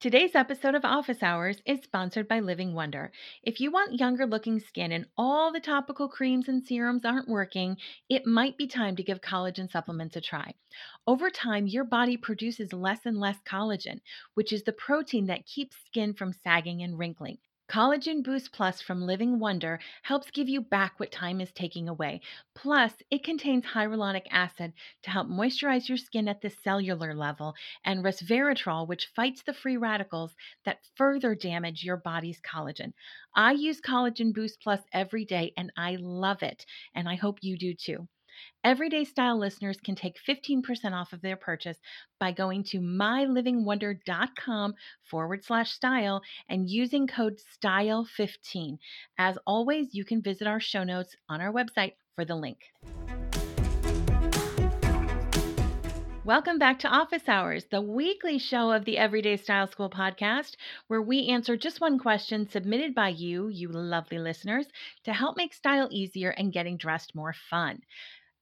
Today's episode of Office Hours is sponsored by Living Wonder. If you want younger looking skin and all the topical creams and serums aren't working, it might be time to give collagen supplements a try. Over time, your body produces less and less collagen, which is the protein that keeps skin from sagging and wrinkling. Collagen Boost Plus from Living Wonder helps give you back what time is taking away. Plus, it contains hyaluronic acid to help moisturize your skin at the cellular level and resveratrol, which fights the free radicals that further damage your body's collagen. I use Collagen Boost Plus every day and I love it, and I hope you do too. Everyday Style listeners can take 15% off of their purchase by going to mylivingwonder.com forward slash style and using code STYLE15. As always, you can visit our show notes on our website for the link. Welcome back to Office Hours, the weekly show of the Everyday Style School podcast, where we answer just one question submitted by you, you lovely listeners, to help make style easier and getting dressed more fun.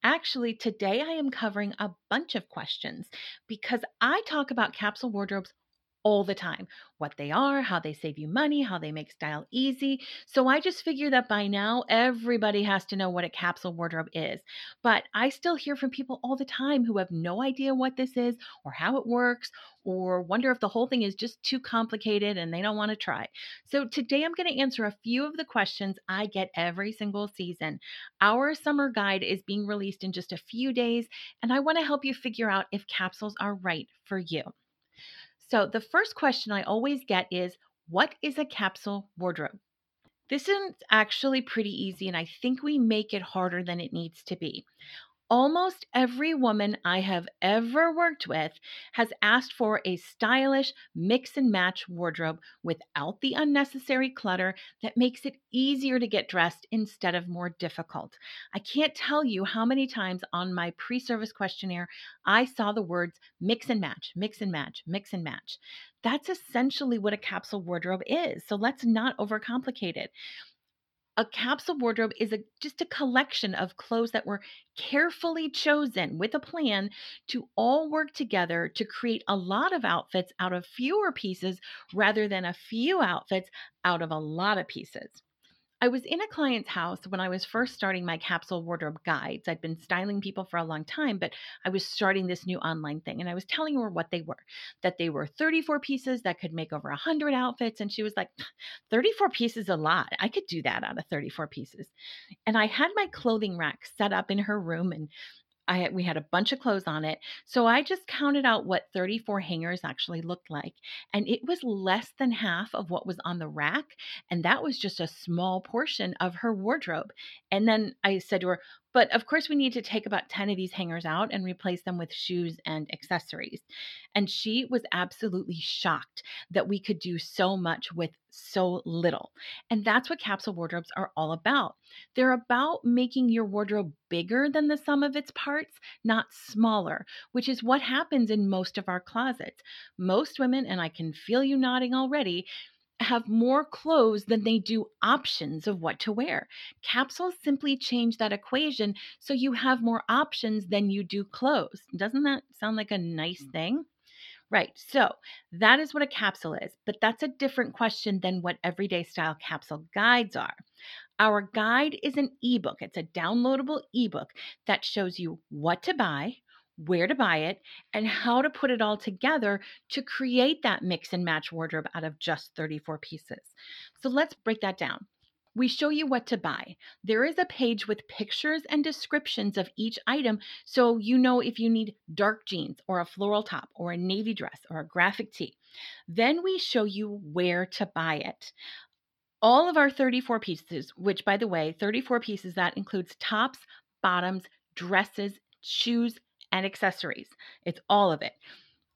Actually, today I am covering a bunch of questions because I talk about capsule wardrobes all the time what they are, how they save you money, how they make style easy. So I just figure that by now everybody has to know what a capsule wardrobe is. But I still hear from people all the time who have no idea what this is or how it works or wonder if the whole thing is just too complicated and they don't want to try. So today I'm going to answer a few of the questions I get every single season. Our summer guide is being released in just a few days and I want to help you figure out if capsules are right for you. So, the first question I always get is What is a capsule wardrobe? This is actually pretty easy, and I think we make it harder than it needs to be. Almost every woman I have ever worked with has asked for a stylish mix and match wardrobe without the unnecessary clutter that makes it easier to get dressed instead of more difficult. I can't tell you how many times on my pre service questionnaire I saw the words mix and match, mix and match, mix and match. That's essentially what a capsule wardrobe is. So let's not overcomplicate it a capsule wardrobe is a, just a collection of clothes that were carefully chosen with a plan to all work together to create a lot of outfits out of fewer pieces rather than a few outfits out of a lot of pieces. I was in a client's house when I was first starting my capsule wardrobe guides. I'd been styling people for a long time, but I was starting this new online thing and I was telling her what they were that they were 34 pieces that could make over 100 outfits. And she was like, 34 pieces a lot. I could do that out of 34 pieces. And I had my clothing rack set up in her room and I we had a bunch of clothes on it. So I just counted out what 34 hangers actually looked like. And it was less than half of what was on the rack. And that was just a small portion of her wardrobe. And then I said to her, but of course, we need to take about 10 of these hangers out and replace them with shoes and accessories. And she was absolutely shocked that we could do so much with so little. And that's what capsule wardrobes are all about. They're about making your wardrobe bigger than the sum of its parts, not smaller, which is what happens in most of our closets. Most women, and I can feel you nodding already, have more clothes than they do options of what to wear. Capsules simply change that equation so you have more options than you do clothes. Doesn't that sound like a nice mm. thing? Right. So that is what a capsule is, but that's a different question than what everyday style capsule guides are. Our guide is an ebook, it's a downloadable ebook that shows you what to buy, where to buy it, and how to put it all together to create that mix and match wardrobe out of just 34 pieces. So let's break that down. We show you what to buy. There is a page with pictures and descriptions of each item so you know if you need dark jeans or a floral top or a navy dress or a graphic tee. Then we show you where to buy it all of our 34 pieces, which by the way, 34 pieces that includes tops, bottoms, dresses, shoes, and accessories. It's all of it.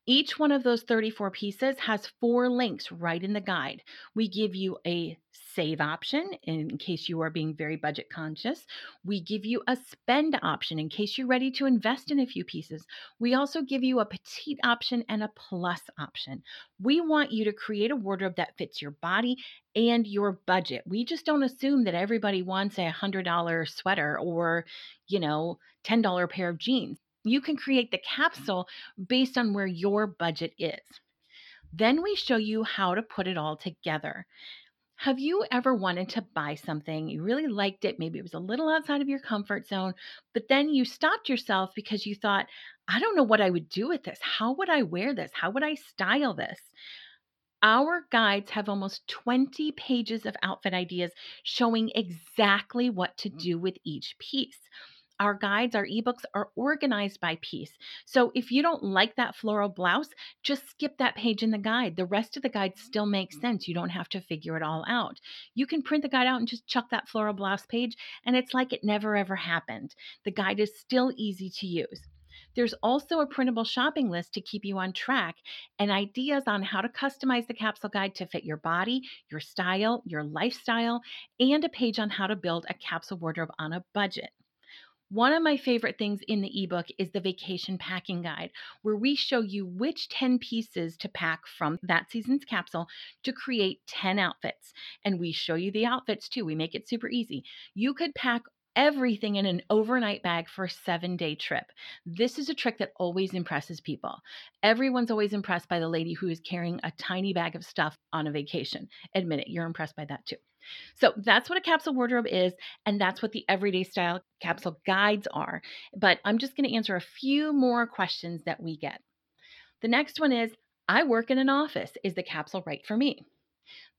Each one of those 34 pieces has four links right in the guide. We give you a save option in case you are being very budget conscious. We give you a spend option in case you're ready to invest in a few pieces. We also give you a petite option and a plus option. We want you to create a wardrobe that fits your body and your budget. We just don't assume that everybody wants a $100 sweater or, you know, $10 pair of jeans you can create the capsule based on where your budget is. Then we show you how to put it all together. Have you ever wanted to buy something? You really liked it. Maybe it was a little outside of your comfort zone, but then you stopped yourself because you thought, I don't know what I would do with this. How would I wear this? How would I style this? Our guides have almost 20 pages of outfit ideas showing exactly what to mm. do with each piece. Our guides, our ebooks are organized by piece. So if you don't like that floral blouse, just skip that page in the guide. The rest of the guide still makes mm. sense. You don't have to figure it all out. You can print the guide out and just chuck that floral blouse page, and it's like it never ever happened. The guide is still easy to use. There's also a printable shopping list to keep you on track and ideas on how to customize the capsule guide to fit your body, your style, your lifestyle, and a page on how to build a capsule wardrobe on a budget. One of my favorite things in the ebook is the vacation packing guide, where we show you which 10 pieces to pack from that season's capsule to create 10 outfits. And we show you the outfits too. We make it super easy. You could pack everything in an overnight bag for a seven day trip. This is a trick that always impresses people. Everyone's always impressed by the lady who is carrying a tiny bag of stuff on a vacation. Admit it, you're impressed by that too. So that's what a capsule wardrobe is, and that's what the everyday style capsule guides are. But I'm just going to answer a few more questions that we get. The next one is I work in an office. Is the capsule right for me?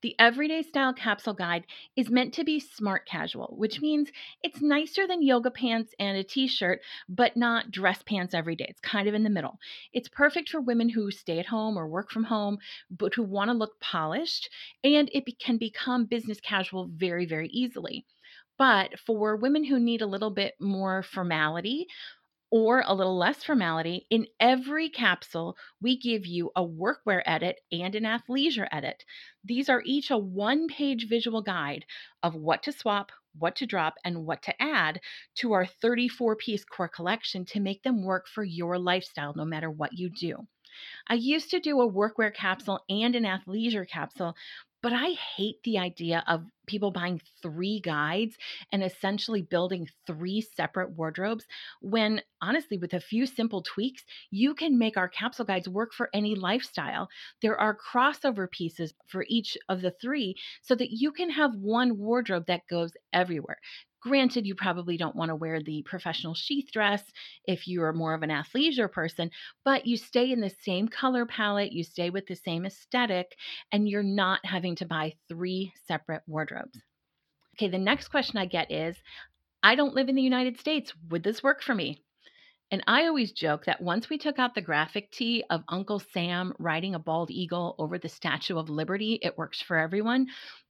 The Everyday Style Capsule Guide is meant to be smart casual, which means it's nicer than yoga pants and a t shirt, but not dress pants every day. It's kind of in the middle. It's perfect for women who stay at home or work from home, but who want to look polished, and it can become business casual very, very easily. But for women who need a little bit more formality, or a little less formality, in every capsule, we give you a workwear edit and an athleisure edit. These are each a one page visual guide of what to swap, what to drop, and what to add to our 34 piece core collection to make them work for your lifestyle no matter what you do. I used to do a workwear capsule and an athleisure capsule, but I hate the idea of people buying three guides and essentially building three separate wardrobes when honestly with a few simple tweaks you can make our capsule guides work for any lifestyle. There are crossover pieces for each of the three so that you can have one wardrobe that goes everywhere Granted, you probably don't want to wear the professional sheath dress if you're more of an athleisure person, but you stay in the same color palette, you stay with the same aesthetic, and you're not having to buy three separate wardrobes. Okay, the next question I get is I don't live in the United States. Would this work for me? And I always joke that once we took out the graphic tee of Uncle Sam riding a bald eagle over the Statue of Liberty, it works for everyone.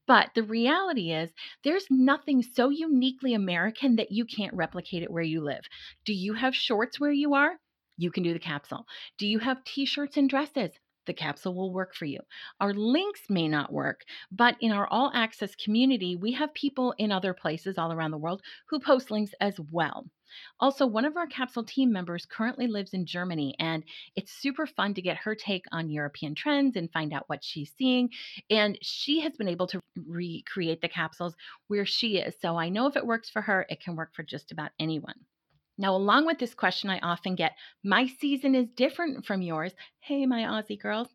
But the reality is, there's nothing so uniquely American that you can't replicate it where you live. Do you have shorts where you are? You can do the capsule. Do you have t shirts and dresses? The capsule will work for you. Our links may not work, but in our all access community, we have people in other places all around the world who post links as well. Also, one of our capsule team members currently lives in Germany, and it's super fun to get her take on European trends and find out what she's seeing. And she has been able to recreate the capsules where she is. So I know if it works for her, it can work for just about anyone. Now, along with this question, I often get, My season is different from yours. Hey, my Aussie girls,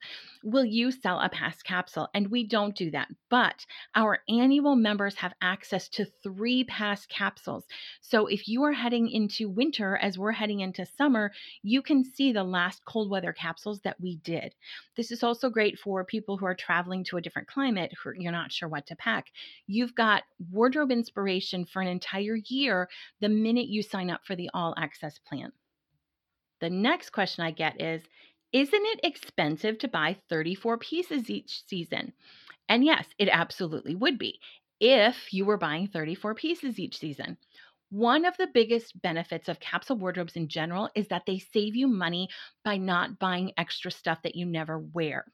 will you sell a past capsule? And we don't do that. But our annual members have access to three past capsules. So if you are heading into winter as we're heading into summer, you can see the last cold weather capsules that we did. This is also great for people who are traveling to a different climate, who you're not sure what to pack. You've got wardrobe inspiration for an entire year the minute you sign up for the all access plan. The next question I get is Isn't it expensive to buy 34 pieces each season? And yes, it absolutely would be if you were buying 34 pieces each season. One of the biggest benefits of capsule wardrobes in general is that they save you money by not buying extra stuff that you never wear.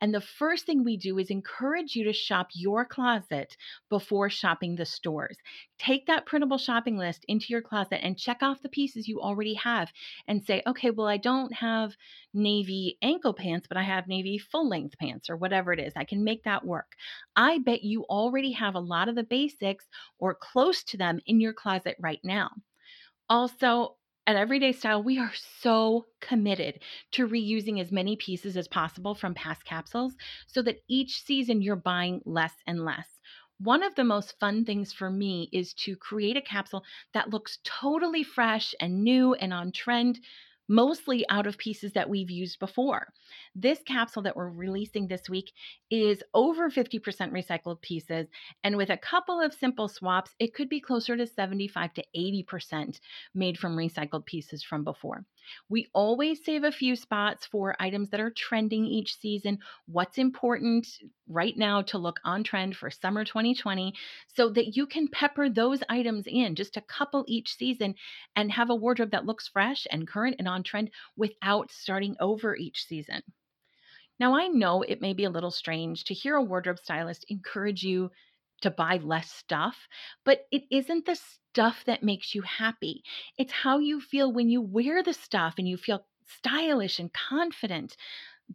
And the first thing we do is encourage you to shop your closet before shopping the stores. Take that printable shopping list into your closet and check off the pieces you already have and say, okay, well, I don't have navy ankle pants, but I have navy full length pants or whatever it is. I can make that work. I bet you already have a lot of the basics or close to them in your closet right now. Also, At Everyday Style, we are so committed to reusing as many pieces as possible from past capsules so that each season you're buying less and less. One of the most fun things for me is to create a capsule that looks totally fresh and new and on trend mostly out of pieces that we've used before. This capsule that we're releasing this week is over 50% recycled pieces, and with a couple of simple swaps, it could be closer to 75 to 80% made from recycled pieces from before. We always save a few spots for items that are trending each season, what's important right now to look on trend for summer 2020, so that you can pepper those items in just a couple each season and have a wardrobe that looks fresh and current and on trend without starting over each season. Now, I know it may be a little strange to hear a wardrobe stylist encourage you to buy less stuff, but it isn't the stuff that makes you happy. It's how you feel when you wear the stuff and you feel stylish and confident.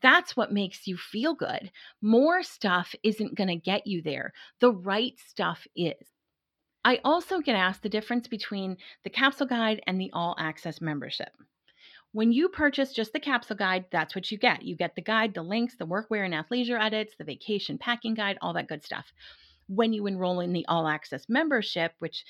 That's what makes you feel good. More stuff isn't going to get you there. The right stuff is. I also get asked the difference between the capsule guide and the all access membership. When you purchase just the capsule guide, that's what you get. You get the guide, the links, the workwear and athleisure edits, the vacation packing guide, all that good stuff. When you enroll in the all access membership, which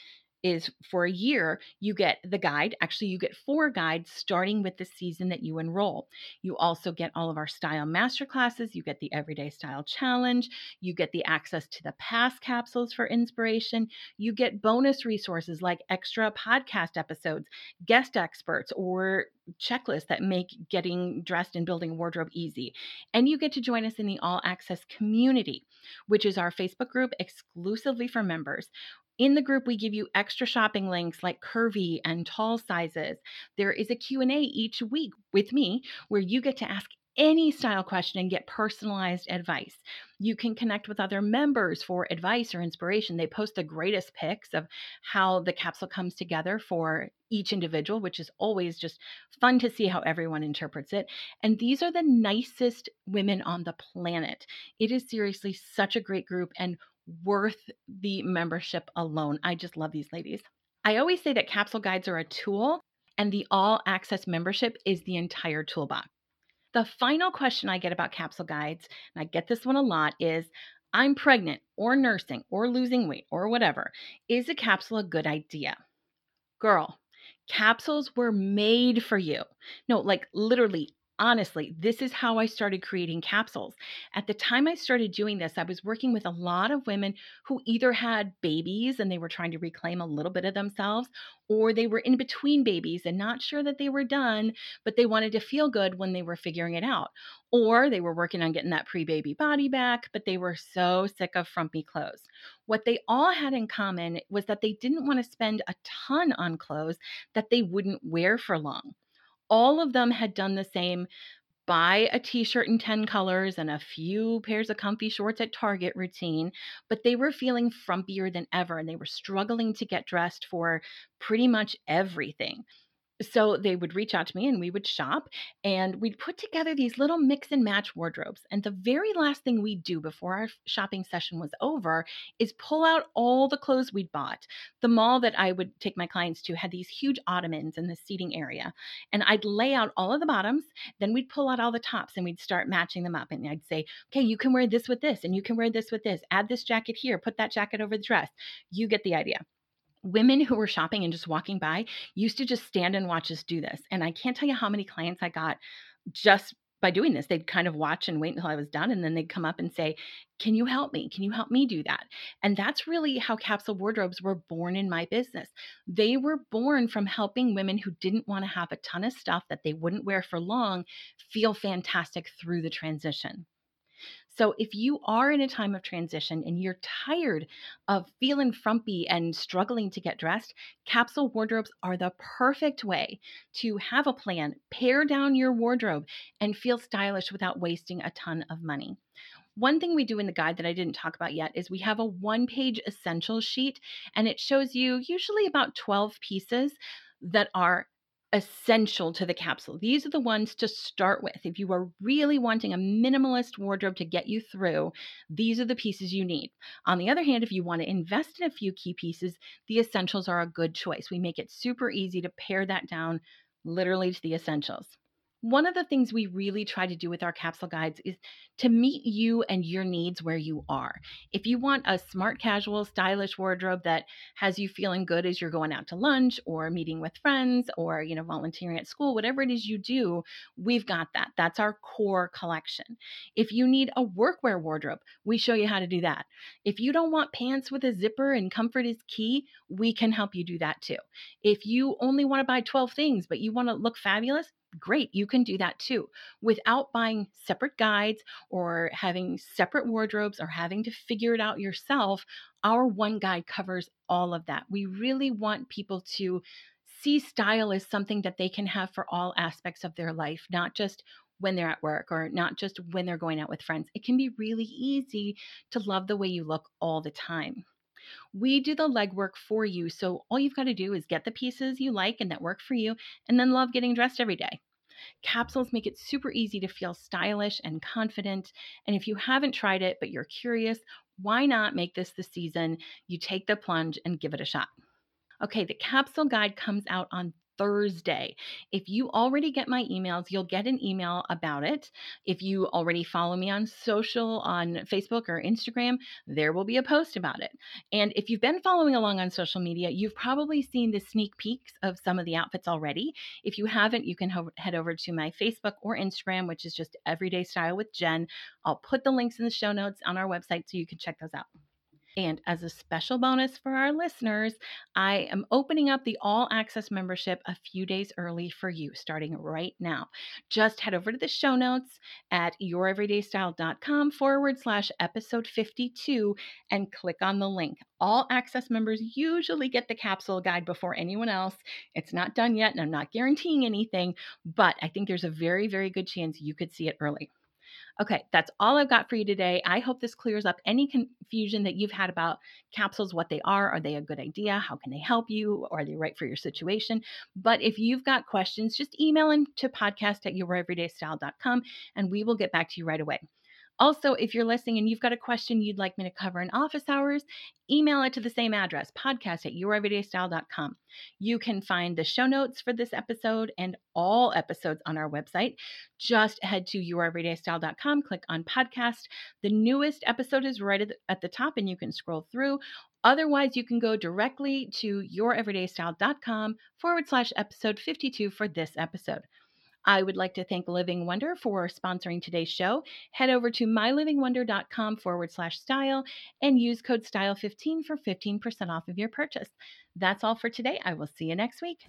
is for a year, you get the guide. Actually, you get four guides starting with the season that you enroll. You also get all of our style masterclasses. You get the Everyday Style Challenge. You get the access to the past capsules for inspiration. You get bonus resources like extra podcast episodes, guest experts, or checklists that make getting dressed and building a wardrobe easy. And you get to join us in the All Access community, which is our Facebook group exclusively for members. In the group, we give you extra shopping links like curvy and tall sizes. There is a Q&A each week with me where you get to ask any style question and get personalized advice. You can connect with other members for advice or inspiration. They post the greatest pics of how the capsule comes together for each individual, which is always just fun to see how everyone interprets it. And these are the nicest women on the planet. It is seriously such a great group. And worth the membership alone. I just love these ladies. I always say that capsule guides are a tool and the all access membership is the entire toolbox. The final question I get about capsule guides, and I get this one a lot, is I'm pregnant or nursing or losing weight or whatever. Is a capsule a good idea? Girl, capsules were made for you. No, like literally honestly, this is how I started creating capsules. At the time I started doing this, I was working with a lot of women who either had babies and they were trying to reclaim a little bit of themselves, or they were in between babies and not sure that they were done, but they wanted to feel good when they were figuring it out. Or they were working on getting that pre baby body back, but they were so sick of frumpy clothes. What they all had in common was that they didn't want to spend a ton on clothes that they wouldn't wear for long all of them had done the same. Buy a t-shirt in 10 colors and a few pairs of comfy shorts at Target routine, but they were feeling frumpier than ever and they were struggling to get dressed for pretty much everything so they would reach out to me and we would shop and we'd put together these little mix and match wardrobes. And the very last thing we'd do before our shopping session was over is pull out all the clothes we'd bought. The mall that I would take my clients to had these huge ottomans in the seating area. And I'd lay out all of the bottoms, then we'd pull out all the tops and we'd start matching them up. And I'd say, okay, you can wear this with this, and you can wear this with this. Add this jacket here, put that jacket over the dress. You get the idea women who were shopping and just walking by used to just stand and watch us do this. And I can't tell you how many clients I got just by doing this. They'd kind of watch and wait until I was done, and then they'd come up and say, Can you help me? Can you help me do that? And that's really how capsule wardrobes were born in my business. They were born from helping women who didn't want to have a ton of stuff that they wouldn't wear for long feel fantastic through the transition. So, if you are in a time of transition and you're tired of feeling frumpy and struggling to get dressed, capsule wardrobes are the perfect way to have a plan, pare down your wardrobe, and feel stylish without wasting a ton of money. One thing we do in the guide that I didn't talk about yet is we have a one page essentials sheet, and it shows you usually about 12 pieces that are essential to the capsule. These are the ones to start with. If you are really wanting a minimalist wardrobe to get you through, these are the pieces you need. On the other hand, if you want to invest in a few key pieces, the essentials are a good choice. We make it super easy to pare that down literally to the essentials one of the things we really try to do with our capsule guides is to meet you and your needs where you are. If you want a smart, casual, stylish wardrobe that has you feeling good as you're going out to lunch or meeting with friends or, you know, volunteering at school, whatever it is you do, we've got that. That's our core collection. If you need a workwear wardrobe, we show you how to do that. If you don't want pants with a zipper and comfort is key, we can help you do that too. If you only want to buy 12 things, but you want to look fabulous, great, you can do that too without buying separate guides or having separate wardrobes or having to figure it out yourself. Our one guide covers all of that. We really want people to see style as something that they can have for all aspects of their life, not just when they're at work or not just when they're going out with friends. It can be really easy to love the way you look all the time. We do the legwork for you. So all you've got to do is get the pieces you like and that work for you, and then love getting dressed every day. Capsules make it super easy to feel stylish and confident. And if you haven't tried it, but you're curious, why not make this the season you take the plunge and give it a shot? Okay, the capsule guide comes out on Thursday. If you already get my emails, you'll get an email about it. If you already follow me on social, on Facebook or Instagram, there will be a post about it. And if you've been following along on social media, you've probably seen the sneak peeks of some of the outfits already. If you haven't, you can ho- head over to my Facebook or Instagram, which is just Everyday Style with Jen. I'll put the links in the show notes on our website so you can check those out. And as a special bonus for our listeners, I am opening up the all access membership a few days early for you, starting right now. Just head over to the show notes at youreverydaystyle.com forward slash episode 52 and click on the link. All access members usually get the capsule guide before anyone else. It's not done yet, and I'm not guaranteeing anything, but I think there's a very, very good chance you could see it early. Okay, that's all I've got for you today. I hope this clears up any confusion that you've had about capsules, what they are. Are they a good idea? How can they help you? Are they right for your situation? But if you've got questions, just email them to podcast at youreverydaystyle.com and we will get back to you right away. Also, if you're listening and you've got a question you'd like me to cover in office hours, email it to the same address, podcast at youreverydaystyle.com. You can find the show notes for this episode and all episodes on our website. Just head to youreverydaystyle.com, click on podcast. The newest episode is right at the top and you can scroll through. Otherwise, you can go directly to youreverydaystyle.com forward slash episode 52 for this episode. I would like to thank Living Wonder for sponsoring today's show. Head over to mylivingwonder.com forward slash style and use code STYLE15 for 15% off of your purchase. That's all for today. I will see you next week.